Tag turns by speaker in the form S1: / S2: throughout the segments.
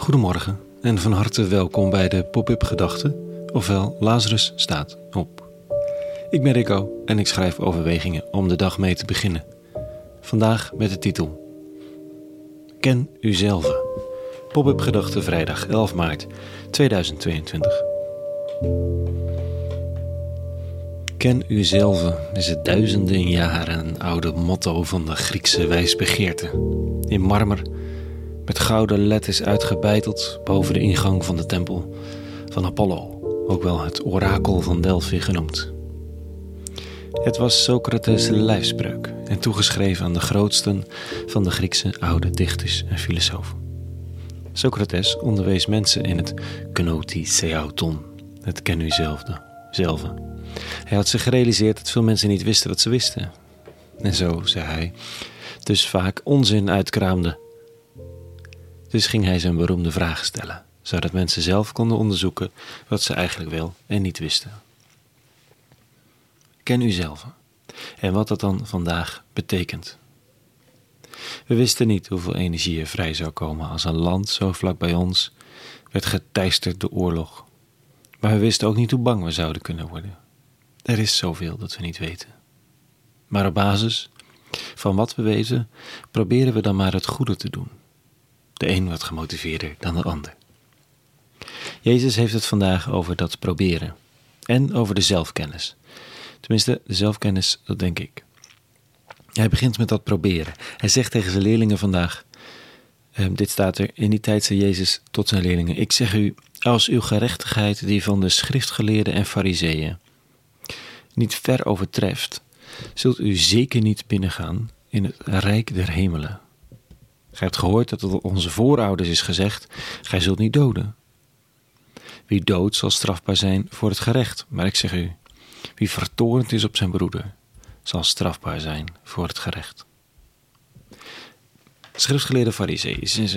S1: Goedemorgen en van harte welkom bij de Pop-up Gedachten, ofwel Lazarus staat op. Ik ben Rico en ik schrijf overwegingen om de dag mee te beginnen. Vandaag met de titel Ken uzelf. Pop-up Gedachten vrijdag 11 maart 2022. Ken uzelf is het duizenden jaren oude motto van de Griekse wijsbegeerte. In marmer met gouden letters uitgebeiteld boven de ingang van de tempel van Apollo, ook wel het orakel van Delphi genoemd. Het was Socrates' lijfspreuk en toegeschreven aan de grootsten van de Griekse oude dichters en filosofen. Socrates onderwees mensen in het gnotiseauton, het ken u zelfde. Hij had zich gerealiseerd dat veel mensen niet wisten wat ze wisten. En zo, zei hij, dus vaak onzin uitkraamde dus ging hij zijn beroemde vragen stellen, zodat mensen zelf konden onderzoeken wat ze eigenlijk wel en niet wisten. Ken u zelf en wat dat dan vandaag betekent. We wisten niet hoeveel energie er vrij zou komen als een land zo vlak bij ons werd geteisterd door oorlog. Maar we wisten ook niet hoe bang we zouden kunnen worden. Er is zoveel dat we niet weten. Maar op basis van wat we weten, proberen we dan maar het goede te doen de een wat gemotiveerder dan de ander. Jezus heeft het vandaag over dat proberen en over de zelfkennis. Tenminste, de zelfkennis, dat denk ik. Hij begint met dat proberen. Hij zegt tegen zijn leerlingen vandaag: ehm, Dit staat er. In die tijd zei Jezus tot zijn leerlingen: Ik zeg u, als uw gerechtigheid die van de schriftgeleerden en fariseeën niet ver overtreft, zult u zeker niet binnengaan in het rijk der hemelen. Gij hebt gehoord dat het onze voorouders is gezegd: Gij zult niet doden. Wie doodt zal strafbaar zijn voor het gerecht. Maar ik zeg u: wie vertorend is op zijn broeder, zal strafbaar zijn voor het gerecht. Schriftgeleerde Farisee is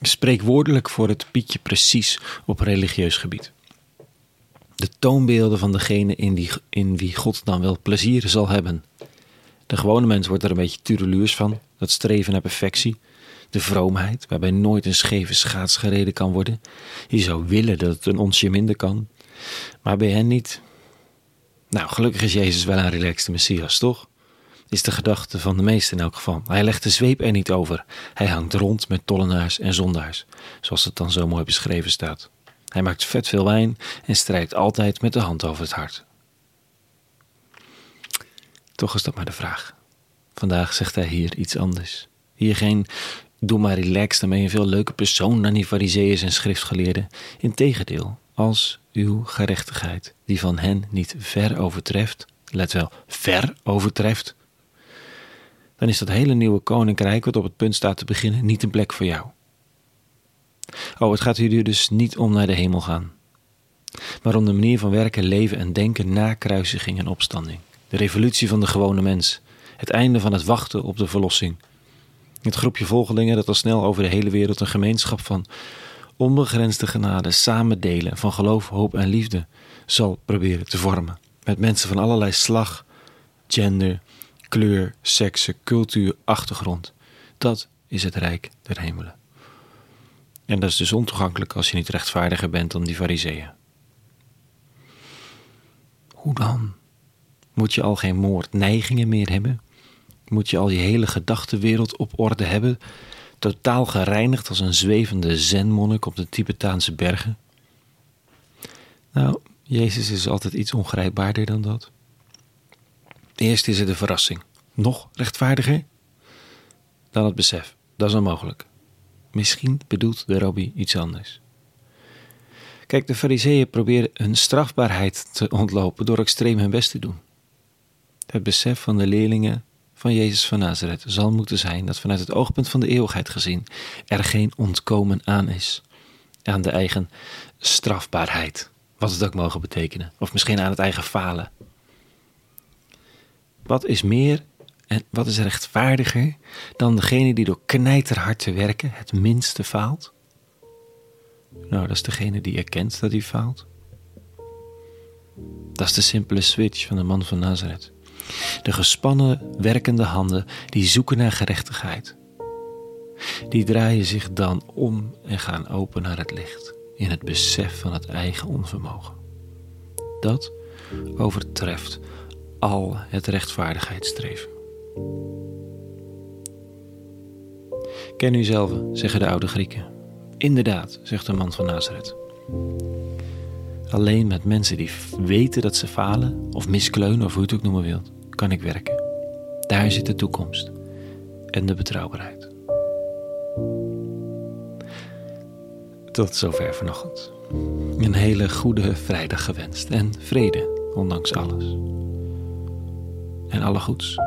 S1: spreekwoordelijk voor het pietje precies op religieus gebied. De toonbeelden van degene in, die, in wie God dan wel plezier zal hebben. De gewone mens wordt er een beetje tureluurs van, dat streven naar perfectie de vroomheid, waarbij nooit een scheve schaats gereden kan worden. Je zou willen dat het een onsje minder kan, maar bij hen niet. Nou, gelukkig is Jezus wel een relaxte Messias, toch? Is de gedachte van de meesten in elk geval. Hij legt de zweep er niet over. Hij hangt rond met tollenaars en zondaars, zoals het dan zo mooi beschreven staat. Hij maakt vet veel wijn en strijkt altijd met de hand over het hart. Toch is dat maar de vraag. Vandaag zegt hij hier iets anders. Hier geen Doe maar relaxed, dan ben je een veel leuke persoon dan die fariseeërs en schriftgeleerden. Integendeel, als uw gerechtigheid die van hen niet ver overtreft, let wel, ver overtreft, dan is dat hele nieuwe koninkrijk wat op het punt staat te beginnen niet een plek voor jou. Oh, het gaat hier dus niet om naar de hemel gaan, maar om de manier van werken, leven en denken na kruisiging en opstanding. De revolutie van de gewone mens, het einde van het wachten op de verlossing het groepje volgelingen dat al snel over de hele wereld een gemeenschap van onbegrensde genade samen delen van geloof, hoop en liefde zal proberen te vormen. Met mensen van allerlei slag, gender, kleur, sekse, cultuur, achtergrond. Dat is het rijk der hemelen. En dat is dus ontoegankelijk als je niet rechtvaardiger bent dan die fariseeën. Hoe dan? Moet je al geen moordneigingen meer hebben? Moet je al je hele gedachtenwereld op orde hebben, totaal gereinigd als een zwevende zenmonnik op de Tibetaanse bergen? Nou, Jezus is altijd iets ongrijpbaarder dan dat. Eerst is er de verrassing. Nog rechtvaardiger? Dan het besef. Dat is onmogelijk. Misschien bedoelt de rabbi iets anders. Kijk, de fariseeën proberen hun strafbaarheid te ontlopen door extreem hun best te doen. Het besef van de leerlingen van Jezus van Nazareth zal moeten zijn dat vanuit het oogpunt van de eeuwigheid gezien er geen ontkomen aan is. Aan de eigen strafbaarheid, wat het ook mogen betekenen, of misschien aan het eigen falen. Wat is meer en wat is rechtvaardiger dan degene die door knijterhard te werken het minste faalt? Nou, dat is degene die erkent dat hij faalt. Dat is de simpele switch van de man van Nazareth. De gespannen, werkende handen die zoeken naar gerechtigheid. die draaien zich dan om en gaan open naar het licht, in het besef van het eigen onvermogen. Dat overtreft al het rechtvaardigheidsstreven. Ken u zelf, zeggen de oude Grieken. Inderdaad, zegt de man van Nazareth. Alleen met mensen die weten dat ze falen, of miskleunen, of hoe je het ook noemen wilt, kan ik werken. Daar zit de toekomst en de betrouwbaarheid. Tot zover vanochtend. Een hele goede vrijdag gewenst en vrede, ondanks alles. En alle goeds.